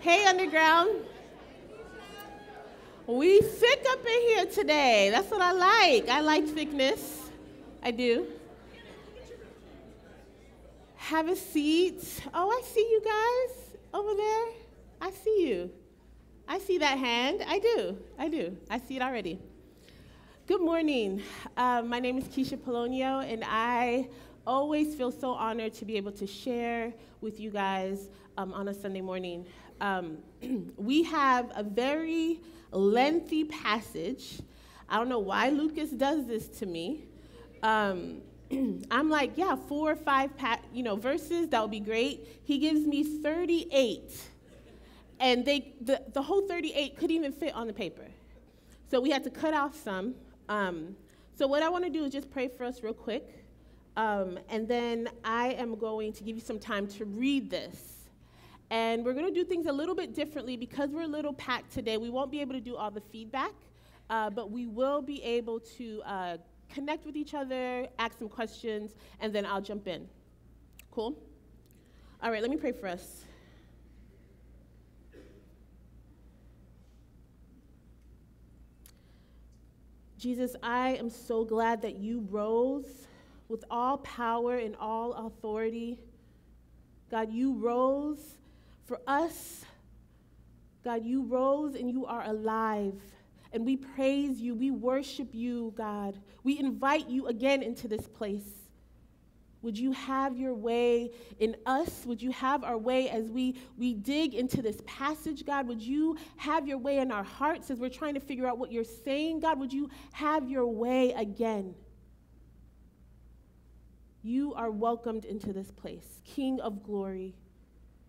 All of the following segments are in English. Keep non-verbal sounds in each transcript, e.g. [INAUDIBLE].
Hey, Underground. We thick up in here today. That's what I like. I like thickness. I do. Have a seat. Oh, I see you guys over there. I see you. I see that hand. I do. I do. I see it already. Good morning. Um, my name is Keisha Polonio, and I always feel so honored to be able to share with you guys um, on a Sunday morning. Um, [CLEARS THROAT] we have a very lengthy passage. I don't know why Lucas does this to me. Um, [CLEARS THROAT] I'm like, yeah, four or five, you know, verses. That would be great. He gives me 38, and they the, the whole 38 couldn't even fit on the paper, so we had to cut off some. Um, so what I want to do is just pray for us real quick, um, and then I am going to give you some time to read this. And we're going to do things a little bit differently because we're a little packed today. We won't be able to do all the feedback, uh, but we will be able to uh, connect with each other, ask some questions, and then I'll jump in. Cool? All right, let me pray for us. Jesus, I am so glad that you rose with all power and all authority. God, you rose for us. God, you rose and you are alive. And we praise you. We worship you, God. We invite you again into this place. Would you have your way in us? Would you have our way as we, we dig into this passage, God? Would you have your way in our hearts as we're trying to figure out what you're saying, God? Would you have your way again? You are welcomed into this place, King of glory.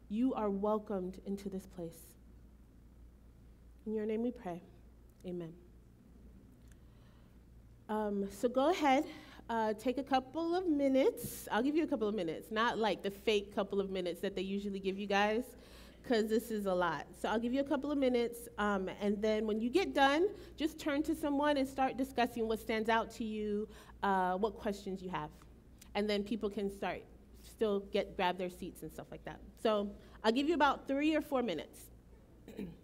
You are welcomed into this place. In your name we pray. Amen. Um, so go ahead, uh, take a couple of minutes. I'll give you a couple of minutes, not like the fake couple of minutes that they usually give you guys, because this is a lot. So I'll give you a couple of minutes, um, and then when you get done, just turn to someone and start discussing what stands out to you, uh, what questions you have. And then people can start, still get grab their seats and stuff like that. So I'll give you about three or four minutes. [CLEARS THROAT]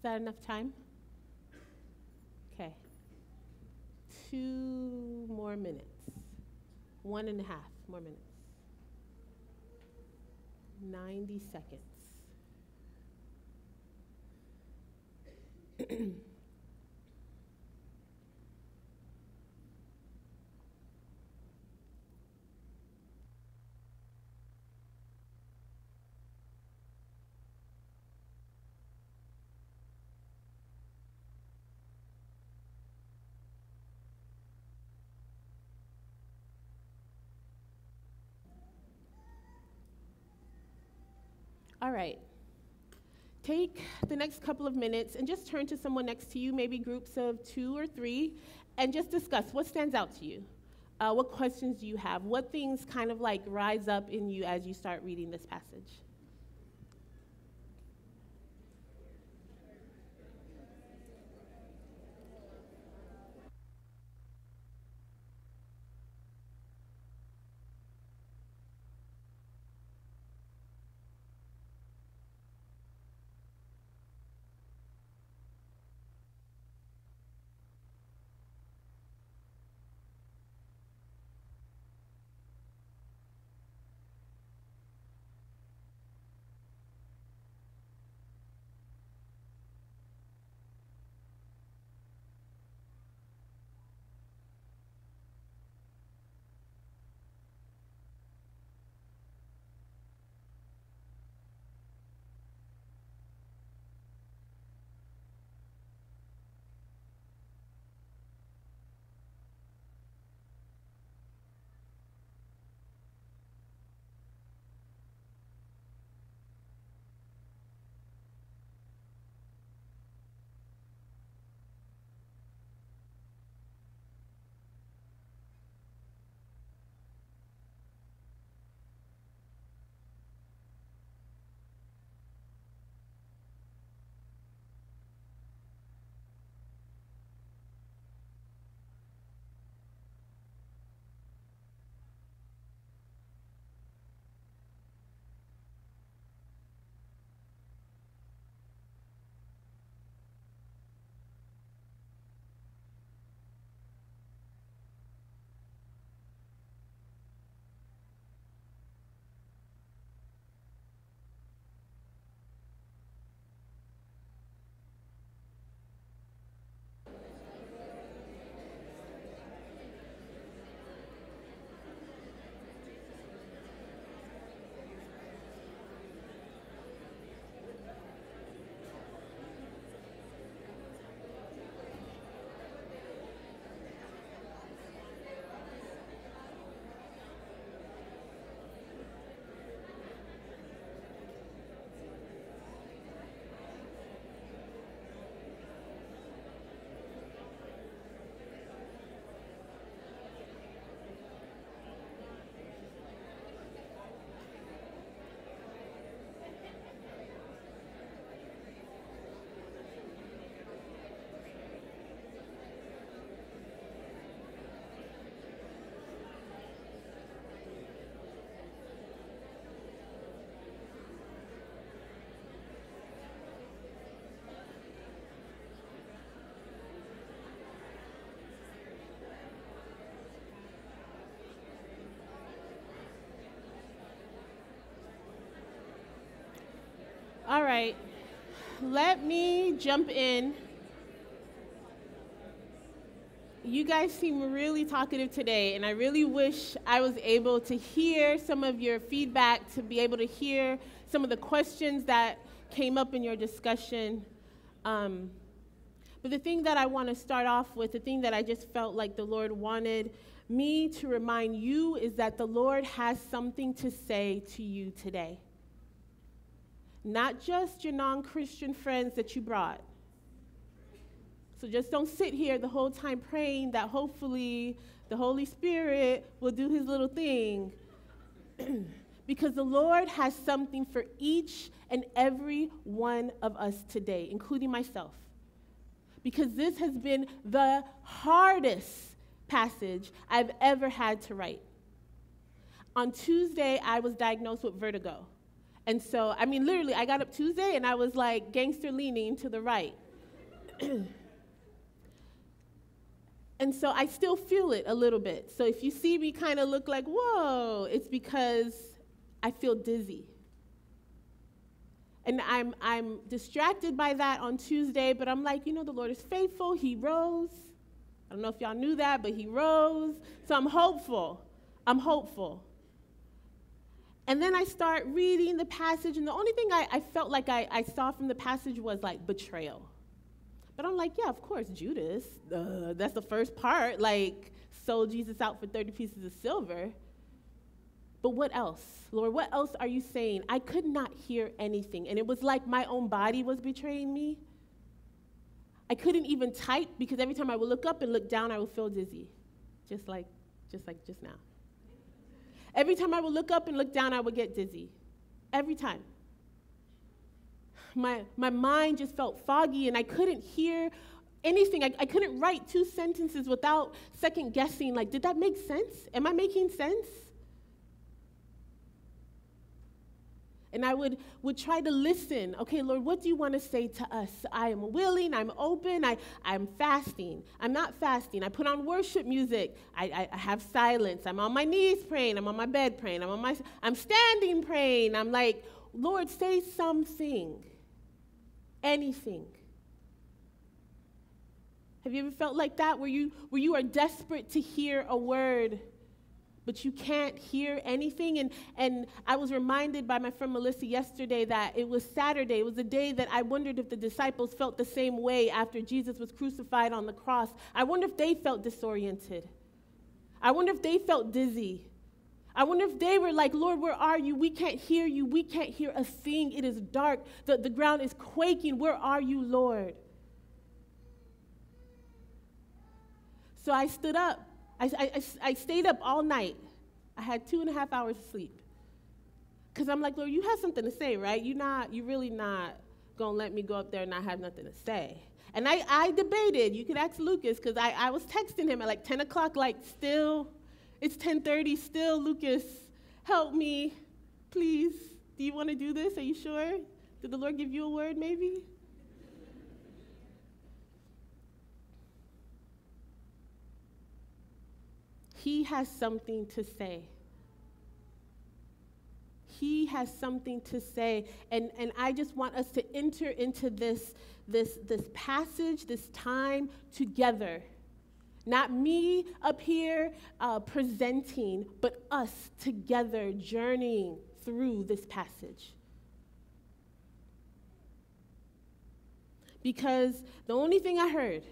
Is that enough time? Okay. Two more minutes. One and a half more minutes. 90 seconds. [CLEARS THROAT] All right. Take the next couple of minutes and just turn to someone next to you, maybe groups of two or three, and just discuss what stands out to you. Uh, what questions do you have? What things kind of like rise up in you as you start reading this passage? All right, let me jump in. You guys seem really talkative today, and I really wish I was able to hear some of your feedback, to be able to hear some of the questions that came up in your discussion. Um, but the thing that I want to start off with, the thing that I just felt like the Lord wanted me to remind you is that the Lord has something to say to you today not just your non Christian friends that you brought. So just don't sit here the whole time praying that hopefully the Holy Spirit will do his little thing. [CLEARS THROAT] because the Lord has something for each and every one of us today, including myself. Because this has been the hardest passage I've ever had to write. On Tuesday, I was diagnosed with vertigo. And so, I mean, literally, I got up Tuesday and I was like gangster leaning to the right. [CLEARS THROAT] and so I still feel it a little bit. So if you see me kind of look like, whoa, it's because I feel dizzy. And I'm, I'm distracted by that on Tuesday, but I'm like, you know, the Lord is faithful. He rose. I don't know if y'all knew that, but He rose. So I'm hopeful. I'm hopeful. And then I start reading the passage, and the only thing I, I felt like I, I, saw from the passage was like betrayal. But I'm like, yeah, of course, Judas. Uh, that's the first part. Like, sold Jesus out for 30 pieces of silver. But what else? Lord, what else are you saying? I could not hear anything. And it was like my own body was betraying me. I couldn't even type because every time I would look up and look down, I would feel dizzy. Just like, just like just now. Every time I would look up and look down, I would get dizzy. Every time. My, my mind just felt foggy and I couldn't hear anything. I, I couldn't write two sentences without second guessing, like, did that make sense? Am I making sense? And I would, would try to listen. Okay, Lord, what do you want to say to us? I am willing, I'm open, I, I'm fasting. I'm not fasting. I put on worship music. I, I, I have silence. I'm on my knees praying. I'm on my bed praying. I'm on my I'm standing praying. I'm like, Lord, say something. Anything. Have you ever felt like that where you where you are desperate to hear a word? But you can't hear anything. And, and I was reminded by my friend Melissa yesterday that it was Saturday. It was a day that I wondered if the disciples felt the same way after Jesus was crucified on the cross. I wonder if they felt disoriented. I wonder if they felt dizzy. I wonder if they were like, Lord, where are you? We can't hear you. We can't hear a thing. It is dark. The, the ground is quaking. Where are you, Lord? So I stood up I, I, I stayed up all night. I had two and a half hours of sleep. Because I'm like, Lord, you have something to say, right? You're not, you really not going to let me go up there and not have nothing to say. And I, I debated. You could ask Lucas, because I, I was texting him at like 10 o'clock, like, still, it's 10.30, still, Lucas, help me, please. Do you want to do this? Are you sure? Did the Lord give you a word, maybe? He has something to say. He has something to say. And, and I just want us to enter into this, this, this passage, this time together. Not me up here uh, presenting, but us together journeying through this passage. Because the only thing I heard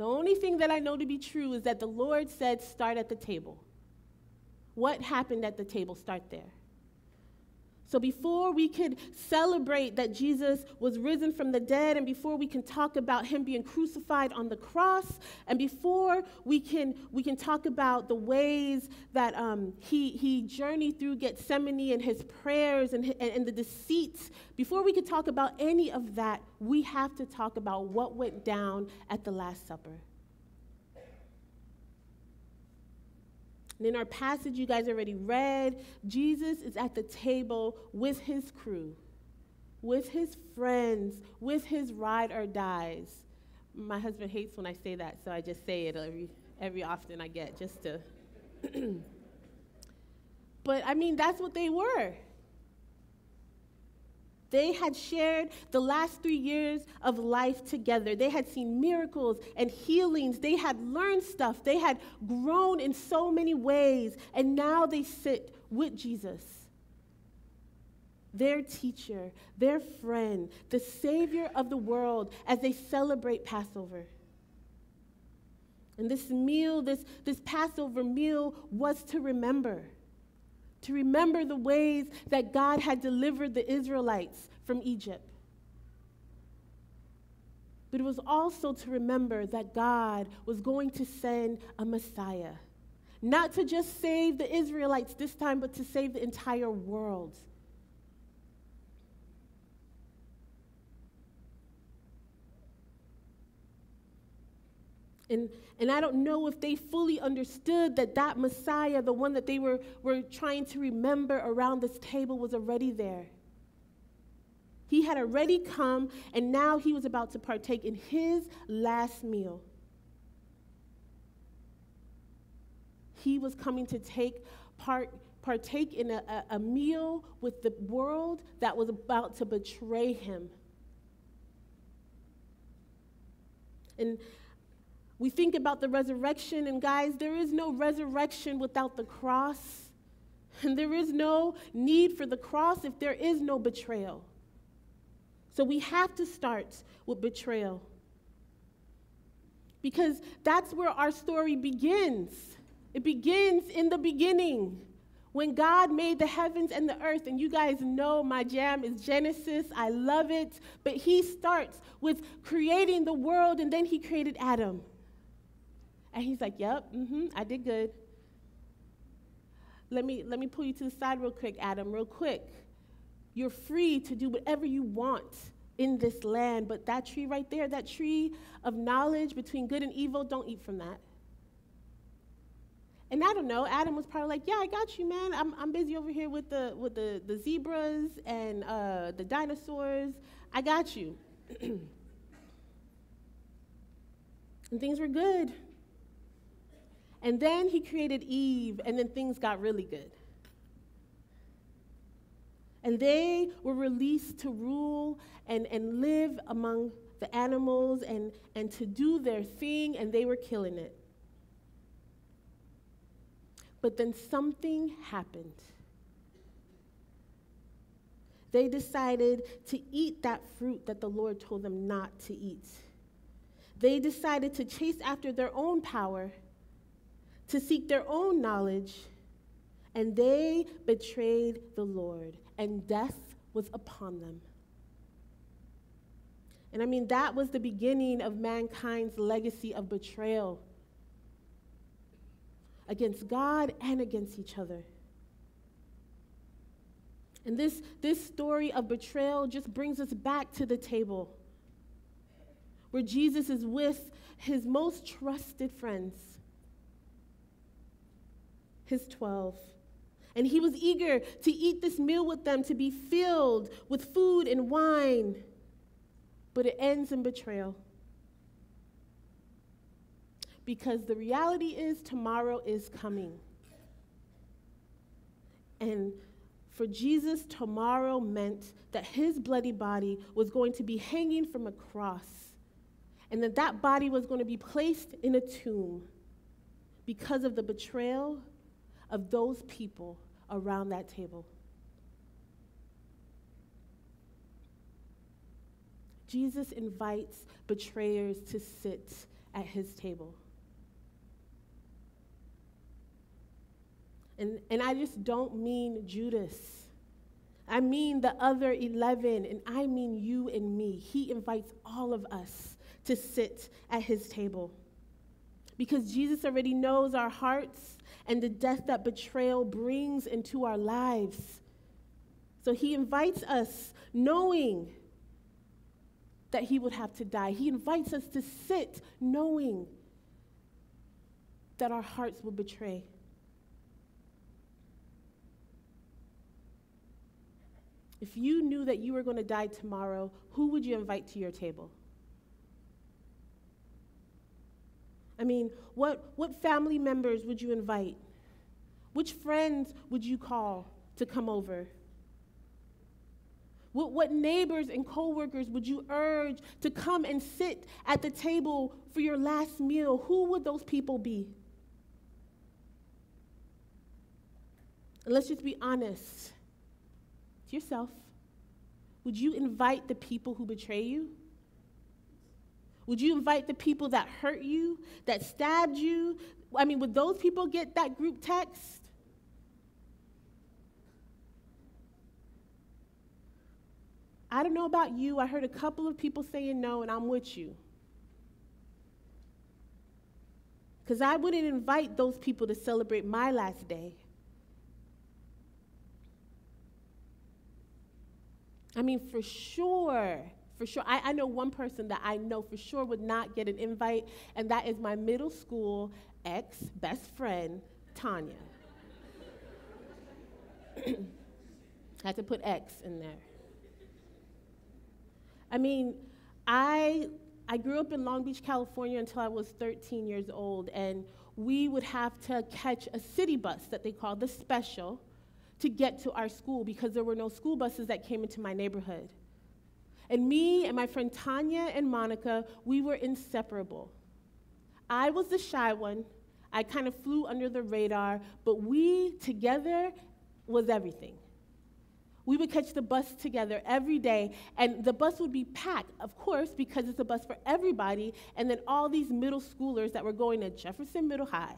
the only thing that I know to be true is that the Lord said, start at the table. What happened at the table? Start there. So, before we could celebrate that Jesus was risen from the dead, and before we can talk about him being crucified on the cross, and before we can, we can talk about the ways that um, he, he journeyed through Gethsemane and his prayers and, and, and the deceits, before we could talk about any of that, we have to talk about what went down at the Last Supper. And in our passage you guys already read, Jesus is at the table with his crew, with his friends, with his ride or dies. My husband hates when I say that, so I just say it every, every often I get just to. [CLEARS THROAT] but I mean, that's what they were. They had shared the last three years of life together. They had seen miracles and healings. They had learned stuff. They had grown in so many ways. And now they sit with Jesus, their teacher, their friend, the Savior of the world, as they celebrate Passover. And this meal, this, this Passover meal, was to remember to remember the ways that God had delivered the Israelites from Egypt. But it was also to remember that God was going to send a Messiah, not to just save the Israelites this time, but to save the entire world. And, and I don't know if they fully understood that that Messiah, the one that they were, were trying to remember around this table, was already there. He had already come, and now he was about to partake in his last meal. He was coming to take part, partake in a, a, meal with the world that was about to betray him. And we think about the resurrection, and guys, there is no resurrection without the cross. [LAUGHS] And there is no need for the cross if there is no betrayal. So we have to start with betrayal. Because that's where our story begins. It begins in the beginning when God made the heavens and the earth. And you guys know my jam is Genesis. I love it. But He starts with creating the world and then He created Adam. And He's like, Yep, mm-hmm, I did good. Let me, let me pull you to the side real quick, Adam, real quick. You're free to do whatever you want in this land, but that tree right there, that tree of knowledge between good and evil, don't eat from that. And I don't know, Adam was probably like, Yeah, I got you, man. I'm, I'm busy over here with the, with the, the zebras and uh, the dinosaurs. I got you. [CLEARS THROAT] and things were good. And then he created Eve, and then things got really good. And they were released to rule and, and live among the animals and, and to do their thing, and they were killing it. But then something happened. They decided to eat that fruit that the Lord told them not to eat. They decided to chase after their own power, to seek their own knowledge, and they betrayed the Lord, and death was upon them. And I mean, that was the beginning of mankind's legacy of betrayal against God and against each other. And this, this story of betrayal just brings us back to the table where Jesus is with his most trusted friends, his 12. And he was eager to eat this meal with them, to be filled with food and wine. But it ends in betrayal because the reality is tomorrow is coming. And for Jesus, tomorrow meant that his bloody body was going to be hanging from a cross, and that that body was going to be placed in a tomb because of the betrayal of those people around that table. Jesus invites betrayers to sit at his table. And, and I just don't mean Judas. I mean the other 11, and I mean you and me. He invites all of us to sit at his table. Because Jesus already knows our hearts and the death that betrayal brings into our lives. So he invites us knowing that he would have to die. He invites us to sit knowing that our hearts will betray. If you knew that you were going to die tomorrow, who would you invite to your table? I mean, what, what family members would you invite? Which friends would you call to come over? What, what neighbors and coworkers would you urge to come and sit at the table for your last meal? Who would those people be? And let's just be honest to yourself. Would you invite the people who betray you? Would you invite the people that hurt you, that stabbed you? I mean, would those people get that group text? I don't know about you. I heard a couple of people saying no, and I'm with you. Because I wouldn't invite those people to celebrate my last day. I mean, for sure, for sure. I, I know one person that I know for sure would not get an invite, and that is my middle school ex best friend, Tanya. I [CLEARS THROAT] had to put X in there. I mean, I, I grew up in Long Beach, California until I was 13 years old, and we would have to catch a city bus that they called the special to get to our school because there were no school buses that came into my neighborhood. And me and my friend Tanya and Monica, we were inseparable. I was the shy one. I kind of flew under the radar, but we together was everything. We would catch the bus together every day, and the bus would be packed, of course, because it's a bus for everybody, and then all these middle schoolers that were going to Jefferson Middle High.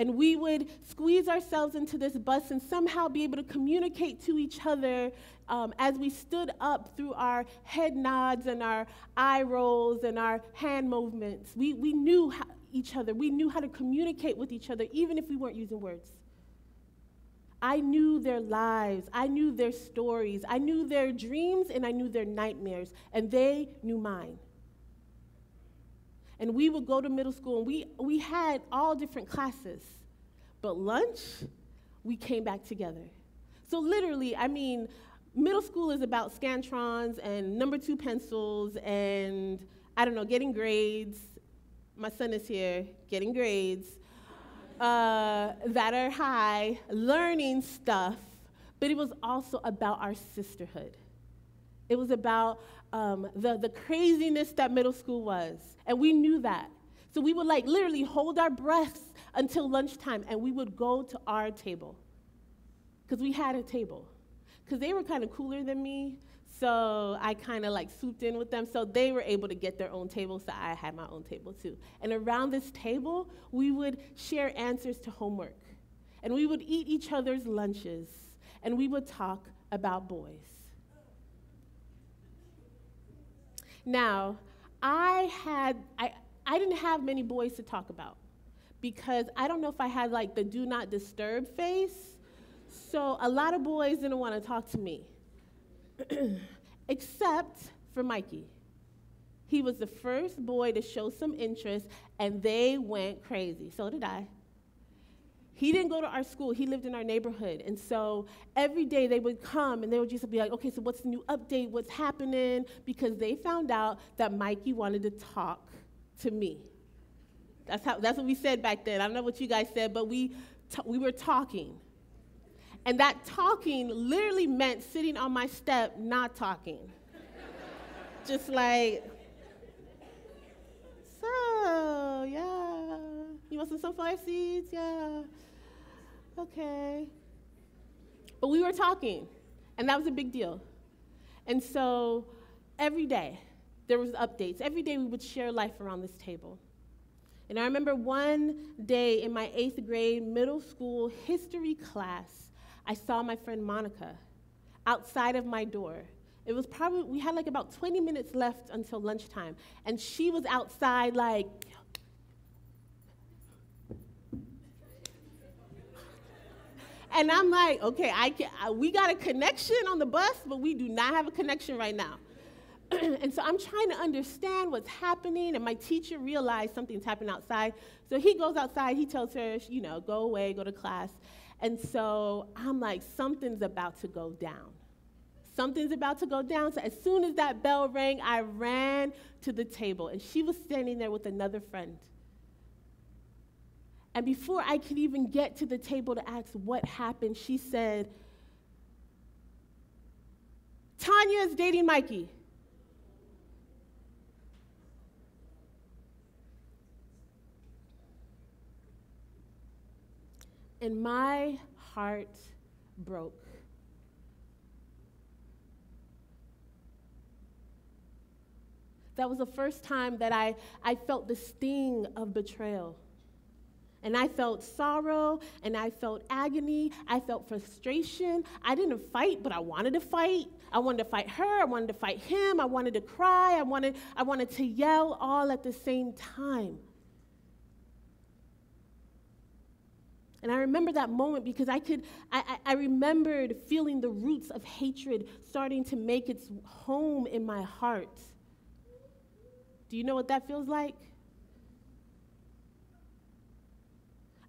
And we would squeeze ourselves into this bus and somehow be able to communicate to each other um, as we stood up through our head nods and our eye rolls and our hand movements. We, we knew how, each other, we knew how to communicate with each other, even if we weren't using words. I knew their lives, I knew their stories, I knew their dreams, and I knew their nightmares, and they knew mine. And we would go to middle school, and we, we had all different classes. But lunch, we came back together. So, literally, I mean, middle school is about scantrons and number two pencils and, I don't know, getting grades. My son is here, getting grades uh, that are high, learning stuff, but it was also about our sisterhood. It was about um, the, the craziness that middle school was. And we knew that. So we would like literally hold our breaths until lunchtime and we would go to our table. Because we had a table. Because they were kind of cooler than me. So I kind of like swooped in with them. So they were able to get their own table, so I had my own table too. And around this table, we would share answers to homework. And we would eat each other's lunches. And we would talk about boys. Now, I had, I, I didn't have many boys to talk about because I don't know if I had like the do not disturb face. So a lot of boys didn't want to talk to me. [CLEARS THROAT] except for Mikey. He was the first boy to show some interest, and they went crazy. So did I. He didn't go to our school, he lived in our neighborhood. And so every day they would come and they would just be like, okay, so what's the new update? What's happening? Because they found out that Mikey wanted to talk to me. That's, how, that's what we said back then. I don't know what you guys said, but we, we were talking. And that talking literally meant sitting on my step, not talking. Just like, so, yeah. You want some sunflower seeds? Yeah. Okay. But we were talking, and that was a big deal. And so every day, there was updates. Every day we would share life around this table. And I remember one day in my eighth grade middle school history class, I saw my friend Monica outside of my door. It was probably, we had like about 20 minutes left until lunchtime. And she was outside, like, and I'm like, okay, I can, I, we got a connection on the bus, but we do not have a connection right now. [CLEARS THROAT] and so I'm trying to understand what's happening, and my teacher realized something's happening outside. So he goes outside, he tells her, you know, go away, go to class. And so I'm like, something's about to go down. Something's about to go down. So as soon as that bell rang, I ran to the table, and she was standing there with another friend. And before I could even get to the table to ask what happened, she said, Tanya is dating Mikey. and my heart broke. That was the first time that I, I felt the sting of betrayal. And I felt sorrow and I felt agony. I felt frustration. I didn't fight, but I wanted to fight. I wanted to fight her. I wanted to fight him. I wanted to cry. I wanted, I wanted to yell all at the same time. And I remember that moment because I could, I, I, I, remembered feeling the roots of hatred starting to make its home in my heart. Do you know what that feels like?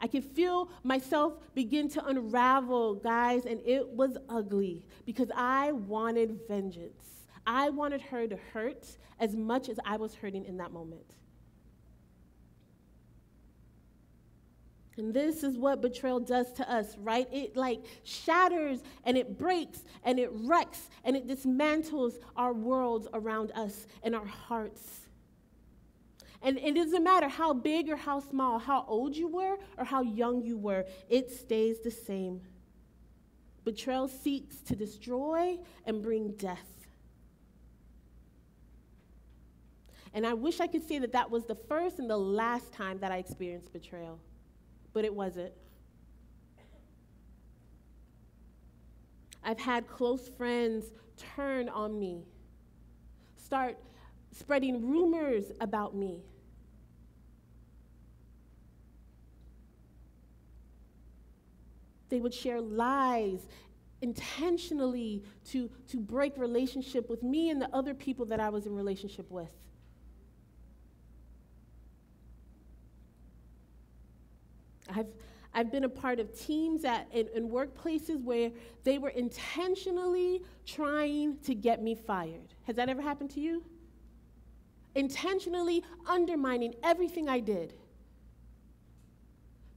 I could feel myself begin to unravel, guys, and it was ugly because I wanted vengeance. I wanted her to hurt as much as I was hurting in that moment. And this is what betrayal does to us, right? It like shatters and it breaks and it wrecks and it dismantles our worlds around us and our hearts. And it doesn't matter how big or how small, how old you were or how young you were, it stays the same. Betrayal seeks to destroy and bring death. And I wish I could say that that was the first and the last time that I experienced betrayal, but it wasn't. I've had close friends turn on me, start spreading rumors about me. They would share lies intentionally to, to break relationship with me and the other people that I was in relationship with. I've, I've been a part of teams at, in, in workplaces where they were intentionally trying to get me fired. Has that ever happened to you? Intentionally undermining everything I did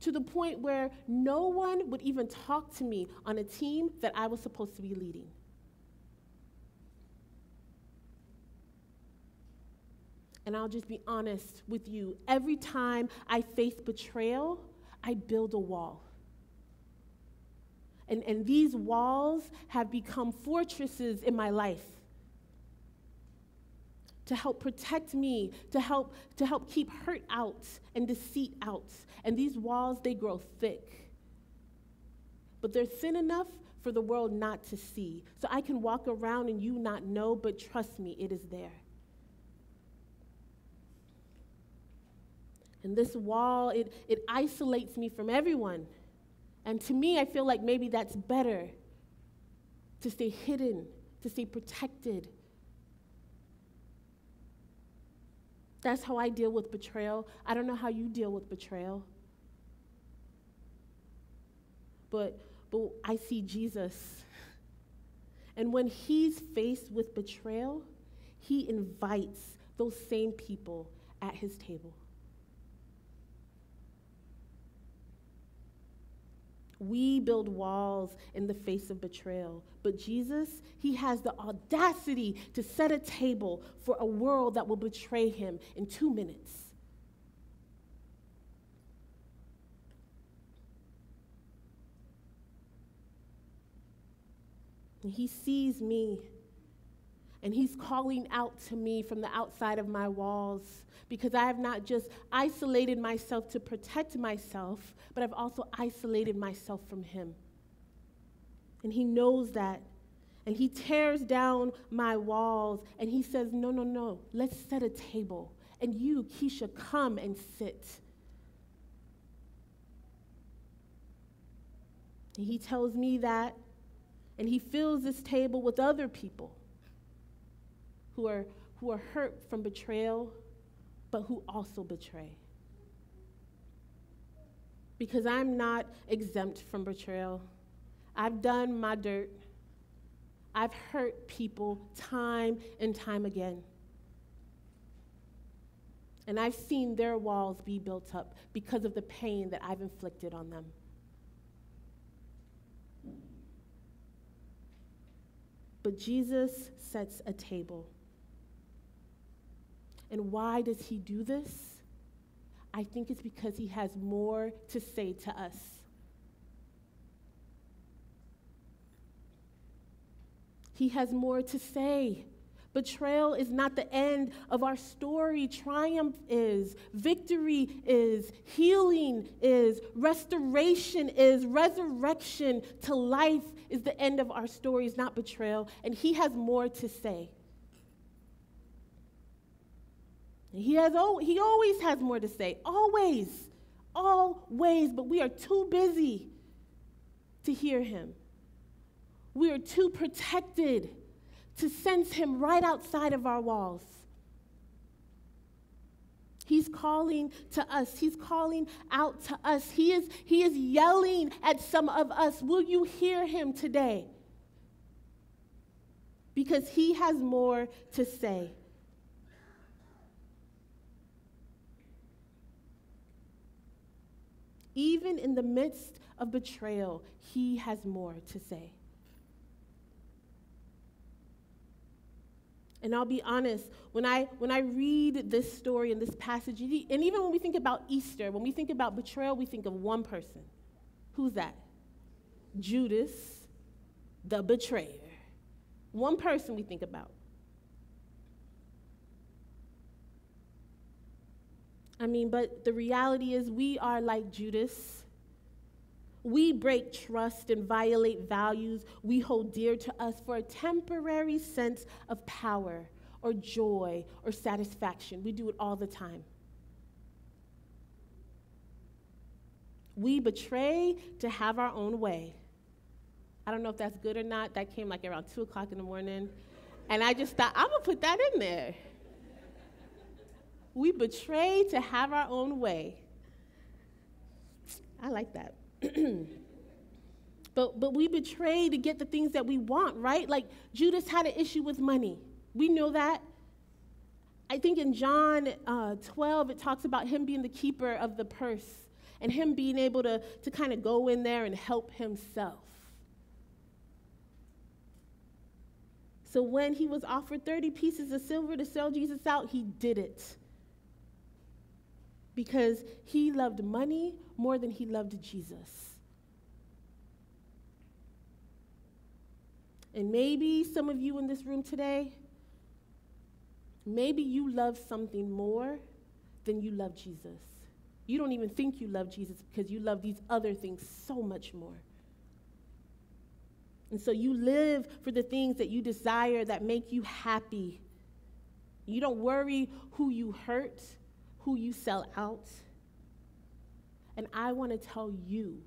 to the point where no one would even talk to me on a team that I was supposed to be leading. And I'll just be honest with you. Every time I face betrayal, I build a wall. And, and these walls have become fortresses in my life to help protect me, to help, to help keep hurt out and deceit out. And these walls, they grow thick. But they're thin enough for the world not to see. So I can walk around and you not know, but trust me, it is there. And this wall, it, it isolates me from everyone. And to me, I feel like maybe that's better to stay hidden, to stay protected, That's how I deal with betrayal. I don't know how you deal with betrayal. But, but I see Jesus. And when he's faced with betrayal, he invites those same people at his table. We build walls in the face of betrayal. But Jesus, he has the audacity to set a table for a world that will betray him in two minutes. And he sees me and he's calling out to me from the outside of my walls because I have not just isolated myself to protect myself, but I've also isolated myself from him. And he knows that. And he tears down my walls and he says, No, no, no, let's set a table. And you, Keisha, come and sit. And he tells me that, and he fills this table with other people who are, who are hurt from betrayal, but who also betray. Because I'm not exempt from betrayal. I've done my dirt. I've hurt people time and time again. And I've seen their walls be built up because of the pain that I've inflicted on them. But Jesus sets a table. And why does he do this? I think it's because he has more to say to us. He has more to say. Betrayal is not the end of our story. Triumph is, victory is, healing is, restoration is, resurrection to life is the end of our story, stories, not betrayal. And He has more to say. He, has, he always has more to say. Always. always, but we are too busy to hear him. We are too protected to sense him right outside of our walls. He's calling to us. He's calling out to us. He is, he is yelling at some of us. Will you hear him today? Because he has more to say. Even in the midst of betrayal, he has more to say. And I'll be honest, when I, when I read this story and this passage, and even when we think about Easter, when we think about betrayal, we think of one person. Who's that? Judas, the betrayer. One person we think about. I mean, but the reality is, we are like Judas. We break trust and violate values we hold dear to us for a temporary sense of power or joy or satisfaction. We do it all the time. We betray to have our own way. I don't know if that's good or not. That came like around 2 o'clock in the morning. And I just thought, I'm going to put that in there. We betray to have our own way. I like that. [CLEARS THROAT] but, but we betray to get the things that we want, right? Like Judas had an issue with money. We know that. I think in John uh, 12, it talks about him being the keeper of the purse and him being able to, to kind of go in there and help himself. So when he was offered 30 pieces of silver to sell Jesus out, he did it. Because he loved money more than he loved Jesus. And maybe some of you in this room today, maybe you love something more than you love Jesus. You don't even think you love Jesus because you love these other things so much more. And so you live for the things that you desire that make you happy. You don't worry who you hurt, who you sell out. And I want to tell you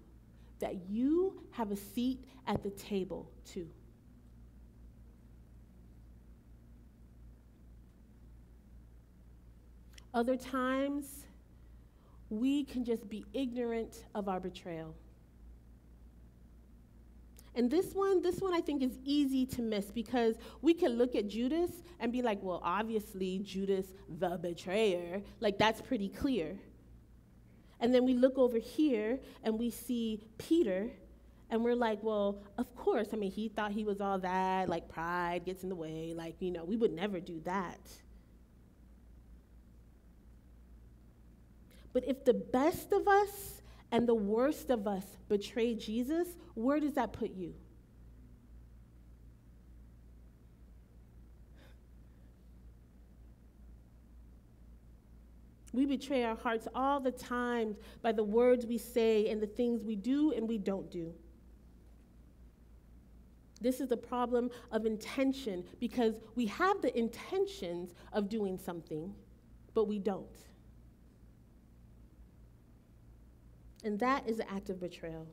that you have a seat at the table too. Other times, we can just be ignorant of our betrayal. And this one, this one I think is easy to miss because we can look at Judas and be like, well, obviously, Judas, the betrayer, like that's pretty clear. And then we look over here and we see Peter, and we're like, well, of course. I mean, he thought he was all that, like pride gets in the way. Like, you know, we would never do that. But if the best of us and the worst of us betray Jesus, where does that put you? We betray our hearts all the time by the words we say and the things we do and we don't do. This is the problem of intention because we have the intentions of doing something, but we don't. And that is an act of betrayal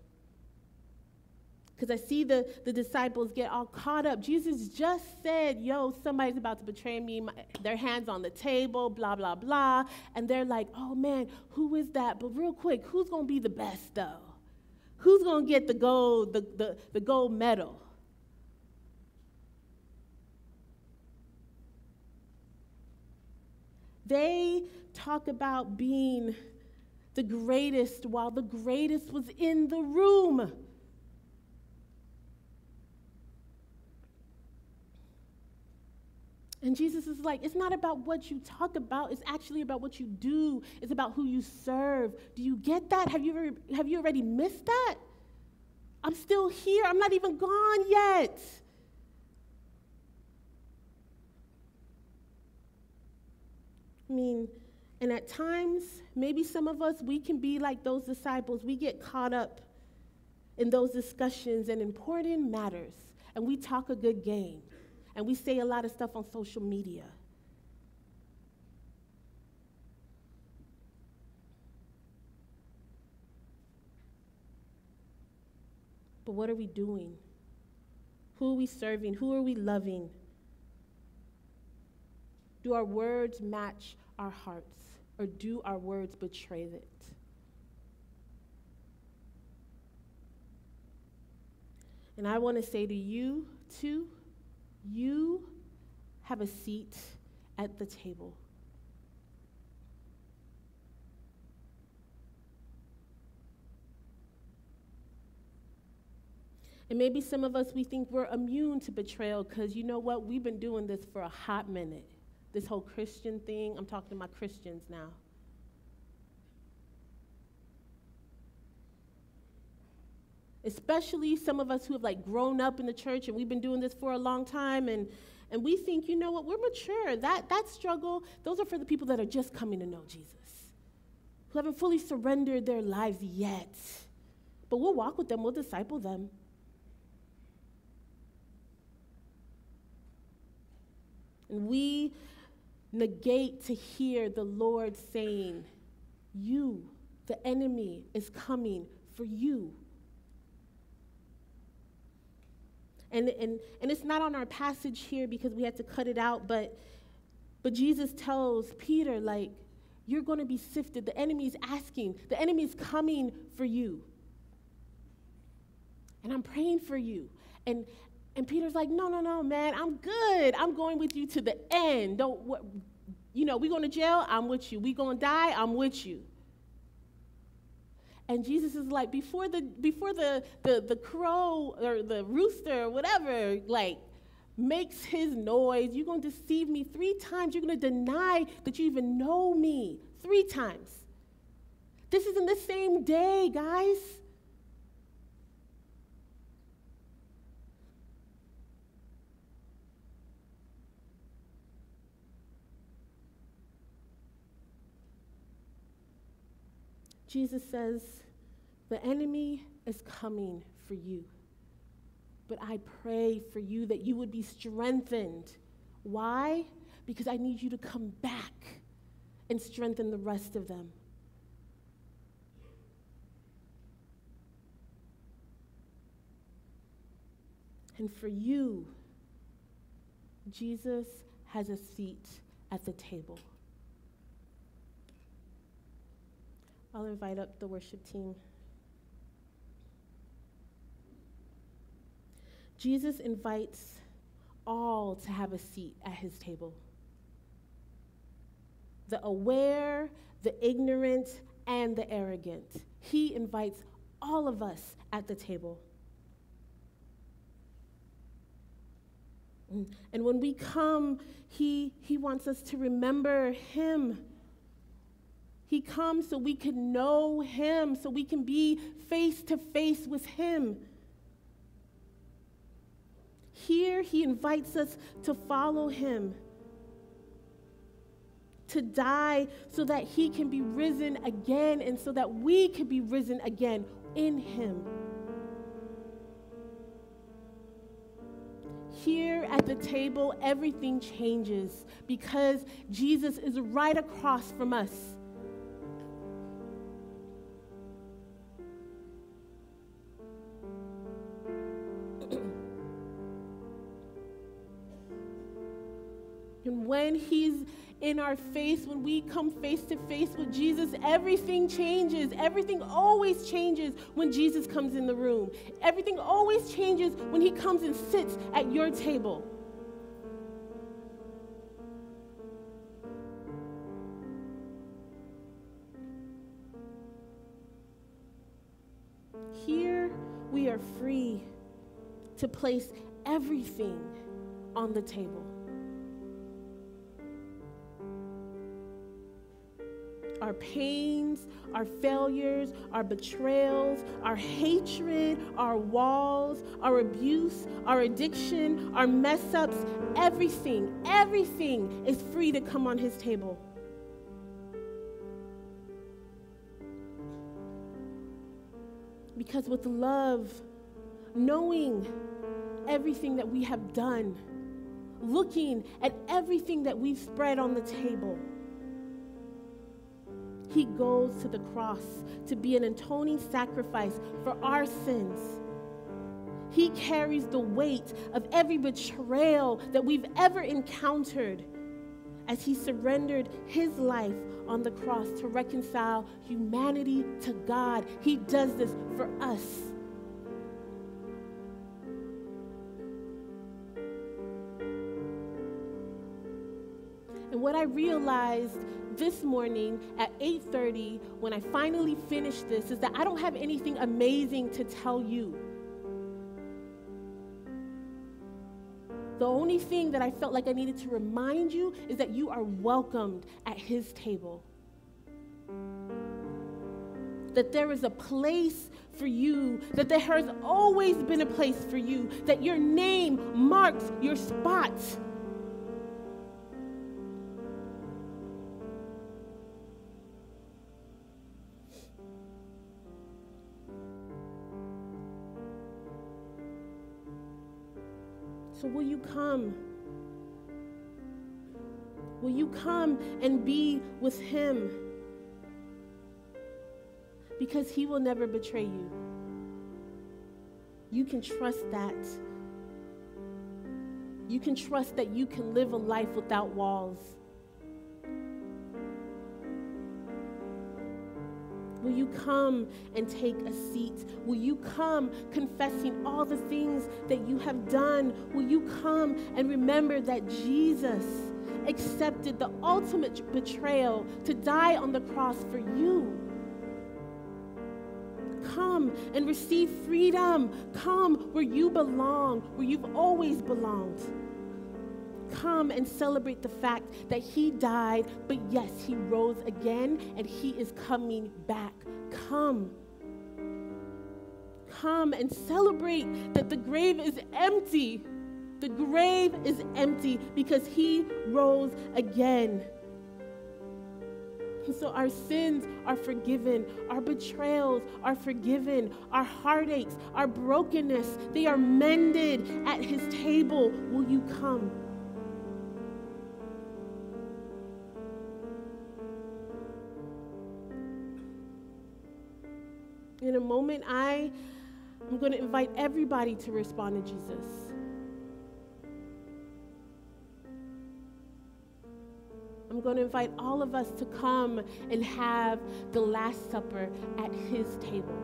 because I see the, the disciples get all caught up. Jesus just said, Yo, somebody's about to betray me. My, their hands on the table, blah, blah, blah. And they're like, Oh man, who is that? But real quick, who's going to be the best though? Who's going to get the gold, the, the, the gold medal? They talk about being the greatest while the greatest was in the room. And Jesus is like, it's not about what you talk about, it's actually about what you do. It's about who you serve. Do you get that? Have you, have you already missed that? I'm still here, I'm not even gone yet. I mean, and at times, maybe some of us, we can be like those disciples. We get caught up in those discussions and important matters, and we talk a good game, and we say a lot of stuff on social media. But what are we doing? Who are we serving? Who are we loving? Do our words match our hearts? Or do our words betray it? And I want to say to you, too, you have a seat at the table. And maybe some of us, we think we're immune to betrayal because you know what? We've been doing this for a hot minute. This whole Christian thing, I'm talking to my Christians now. Especially some of us who have like grown up in the church and we've been doing this for a long time and and we think, you know what, we're mature. That that struggle, those are for the people that are just coming to know Jesus. Who haven't fully surrendered their lives yet. But we'll walk with them, we'll disciple them. And we negate to hear the Lord saying, You, the enemy, is coming for you. And, and, and it's not on our passage here because we had to cut it out, but, but Jesus tells Peter, like, you're going to be sifted. The enemy's asking, the enemy's coming for you. And I'm praying for you. And, and Peter's like, no, no, no, man, I'm good. I'm going with you to the end. Don't, you know, we going to jail, I'm with you. We going to die, I'm with you. And Jesus is like, before the before the, the the crow or the rooster or whatever, like makes his noise, you're gonna deceive me three times. You're gonna deny that you even know me three times. This is in the same day, guys. Jesus says, The enemy is coming for you. But I pray for you that you would be strengthened. Why? Because I need you to come back and strengthen the rest of them. And for you, Jesus has a seat at the table. I'll invite up the worship team. Jesus invites all to have a seat at his table. The aware, the ignorant, and the arrogant. He invites all of us at the table. Mm. And when we come, he, he wants us to remember him he comes so we can know Him, so we can be face to face with Him. Here, He invites us to follow Him, to die so that He can be risen again and so that we can be risen again in Him. Here at the table, everything changes because Jesus is right across from us. And when He's in our face, when we come face to face with Jesus, everything changes. Everything always changes when Jesus comes in the room. Everything always changes when He comes and sits at your table. Here we are free to place everything on the table. Our pains, our failures, our betrayals, our hatred, our walls, our abuse, our addiction, our mess ups, everything, everything is free to come on his table. Because with love, knowing everything that we have done, looking at everything that we've spread on the table, he goes to the cross to be an atoning sacrifice for our sins. He carries the weight of every betrayal that we've ever encountered as he surrendered his life on the cross to reconcile humanity to God. He does this for us. What I realized this morning at 8:30 when I finally finished this is that I don't have anything amazing to tell you. The only thing that I felt like I needed to remind you is that you are welcomed at his table. That there is a place for you, that there has always been a place for you, that your name marks your spot. So, will you come? Will you come and be with Him? Because He will never betray you. You can trust that. You can trust that you can live a life without walls. Will you come and take a seat? Will you come confessing all the things that you have done? Will you come and remember that Jesus accepted the ultimate betrayal to die on the cross for you? Come and receive freedom. Come where you belong, where you've always belonged come and celebrate the fact that he died, but yes, he rose again and he is coming back. Come. Come and celebrate that the grave is empty. The grave is empty because he rose again. And so our sins are forgiven, our betrayals are forgiven, our heartaches, our brokenness, they are mended at his table. Will you come? In a moment, I am going to invite everybody to respond to Jesus. I'm going to invite all of us to come and have the Last Supper at His table.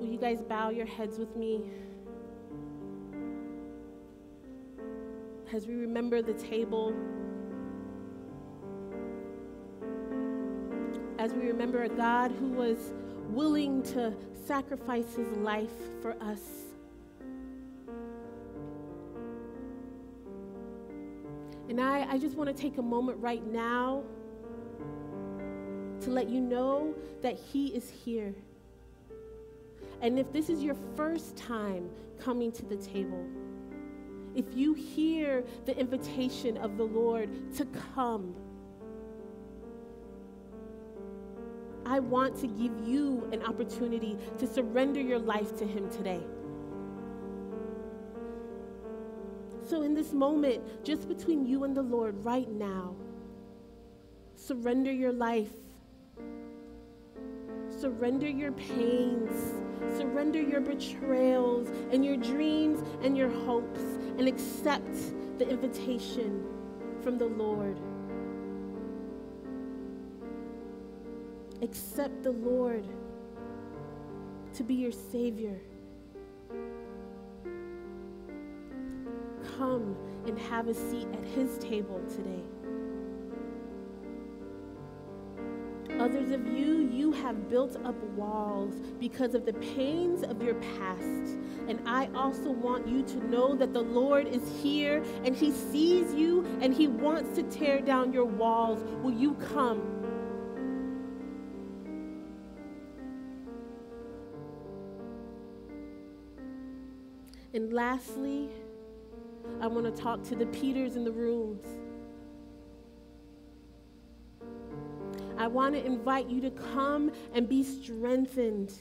Will you guys bow your heads with me? As we remember the table. As we remember a God who was willing to sacrifice his life for us. And I, I just want to take a moment right now to let you know that he is here. And if this is your first time coming to the table, if you hear the invitation of the Lord to come, I want to give you an opportunity to surrender your life to Him today. So, in this moment, just between you and the Lord right now, surrender your life. Surrender your pains. Surrender your betrayals and your dreams and your hopes and accept the invitation from the Lord. Accept the Lord to be your Savior. Come and have a seat at His table today. Others of you, you have built up walls because of the pains of your past. And I also want you to know that the Lord is here and He sees you and He wants to tear down your walls. Will you come? And lastly, I want to talk to the Peters in the rooms. I want to invite you to come and be strengthened.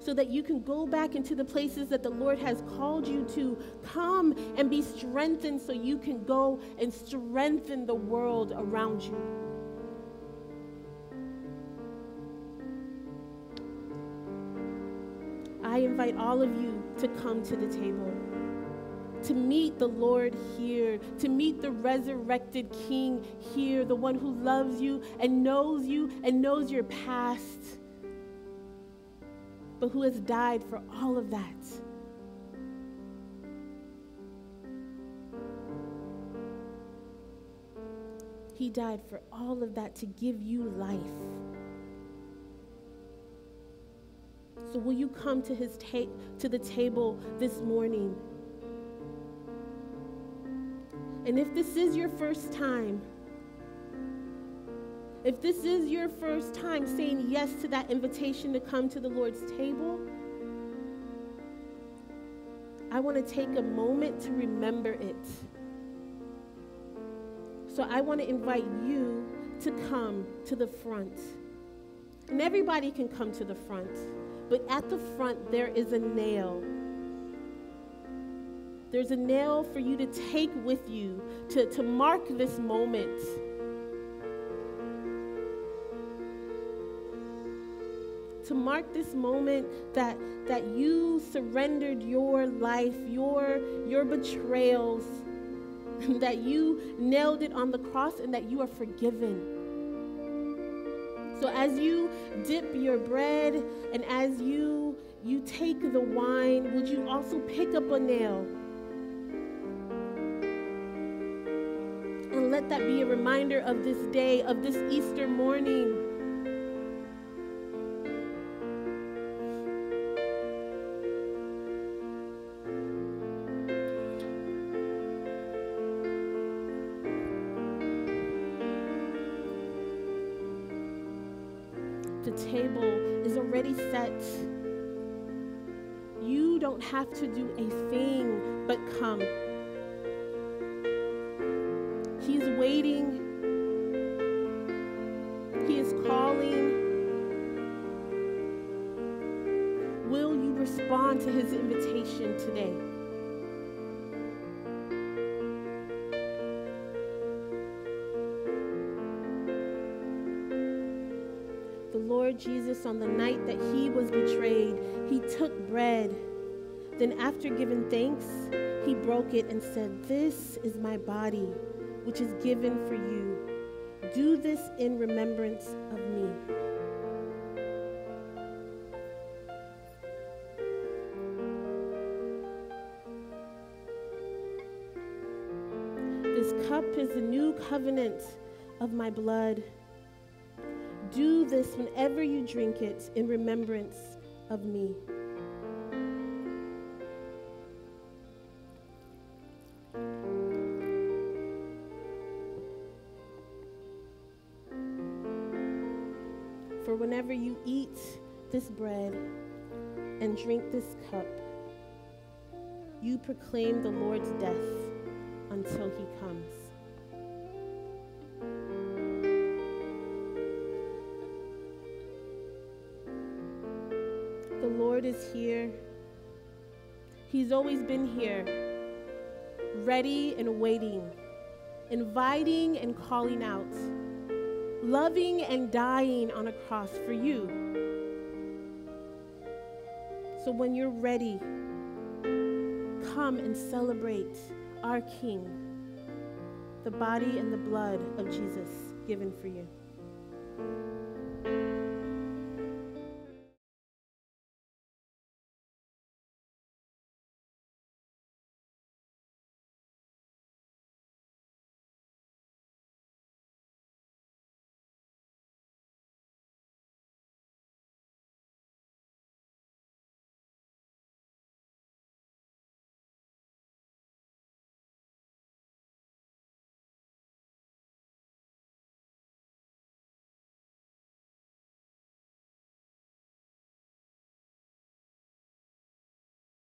so that you can go back into the places that the Lord has called you to. Come and be strengthened so you can go and strengthen the world around you. I invite all of you to come to the table to meet the Lord here, to meet the resurrected King here, the one who loves you and knows you and knows your past, but who has died for all of that. He died for all of that to give you life. So will you come to his to the table this morning? And if this is your first time, if this is your first time saying yes to that invitation to come to the Lord's table, I want to take a moment to remember it. So I want to invite you to come to the front. And everybody can come to the front, but at the front there is a nail. There's a nail for you to take with you to, to mark this moment. To mark this moment that, that you surrendered your life, your, your betrayals, [LAUGHS] that you nailed it on the cross, and that you are forgiven. So as you dip your bread and as you you take the wine, would you also pick up a nail? And let that be a reminder of this day, of this Easter morning. Have to do a thing but come. He's waiting. He is calling. Will you respond to his invitation today? The Lord Jesus, on the night that he was betrayed, he took bread. Then, after giving thanks, he broke it and said, This is my body which is given for you. Do this in remembrance of me. This cup is the new covenant of my blood. Do this whenever you drink it in remembrance of me. Whenever you eat this bread and drink this cup, you proclaim the Lord's death until he comes. The Lord is here. He's always been here, ready and waiting, inviting and calling out, loving and dying on a cross for you. So when you're ready, come and celebrate our King, the body and the blood of Jesus given for you.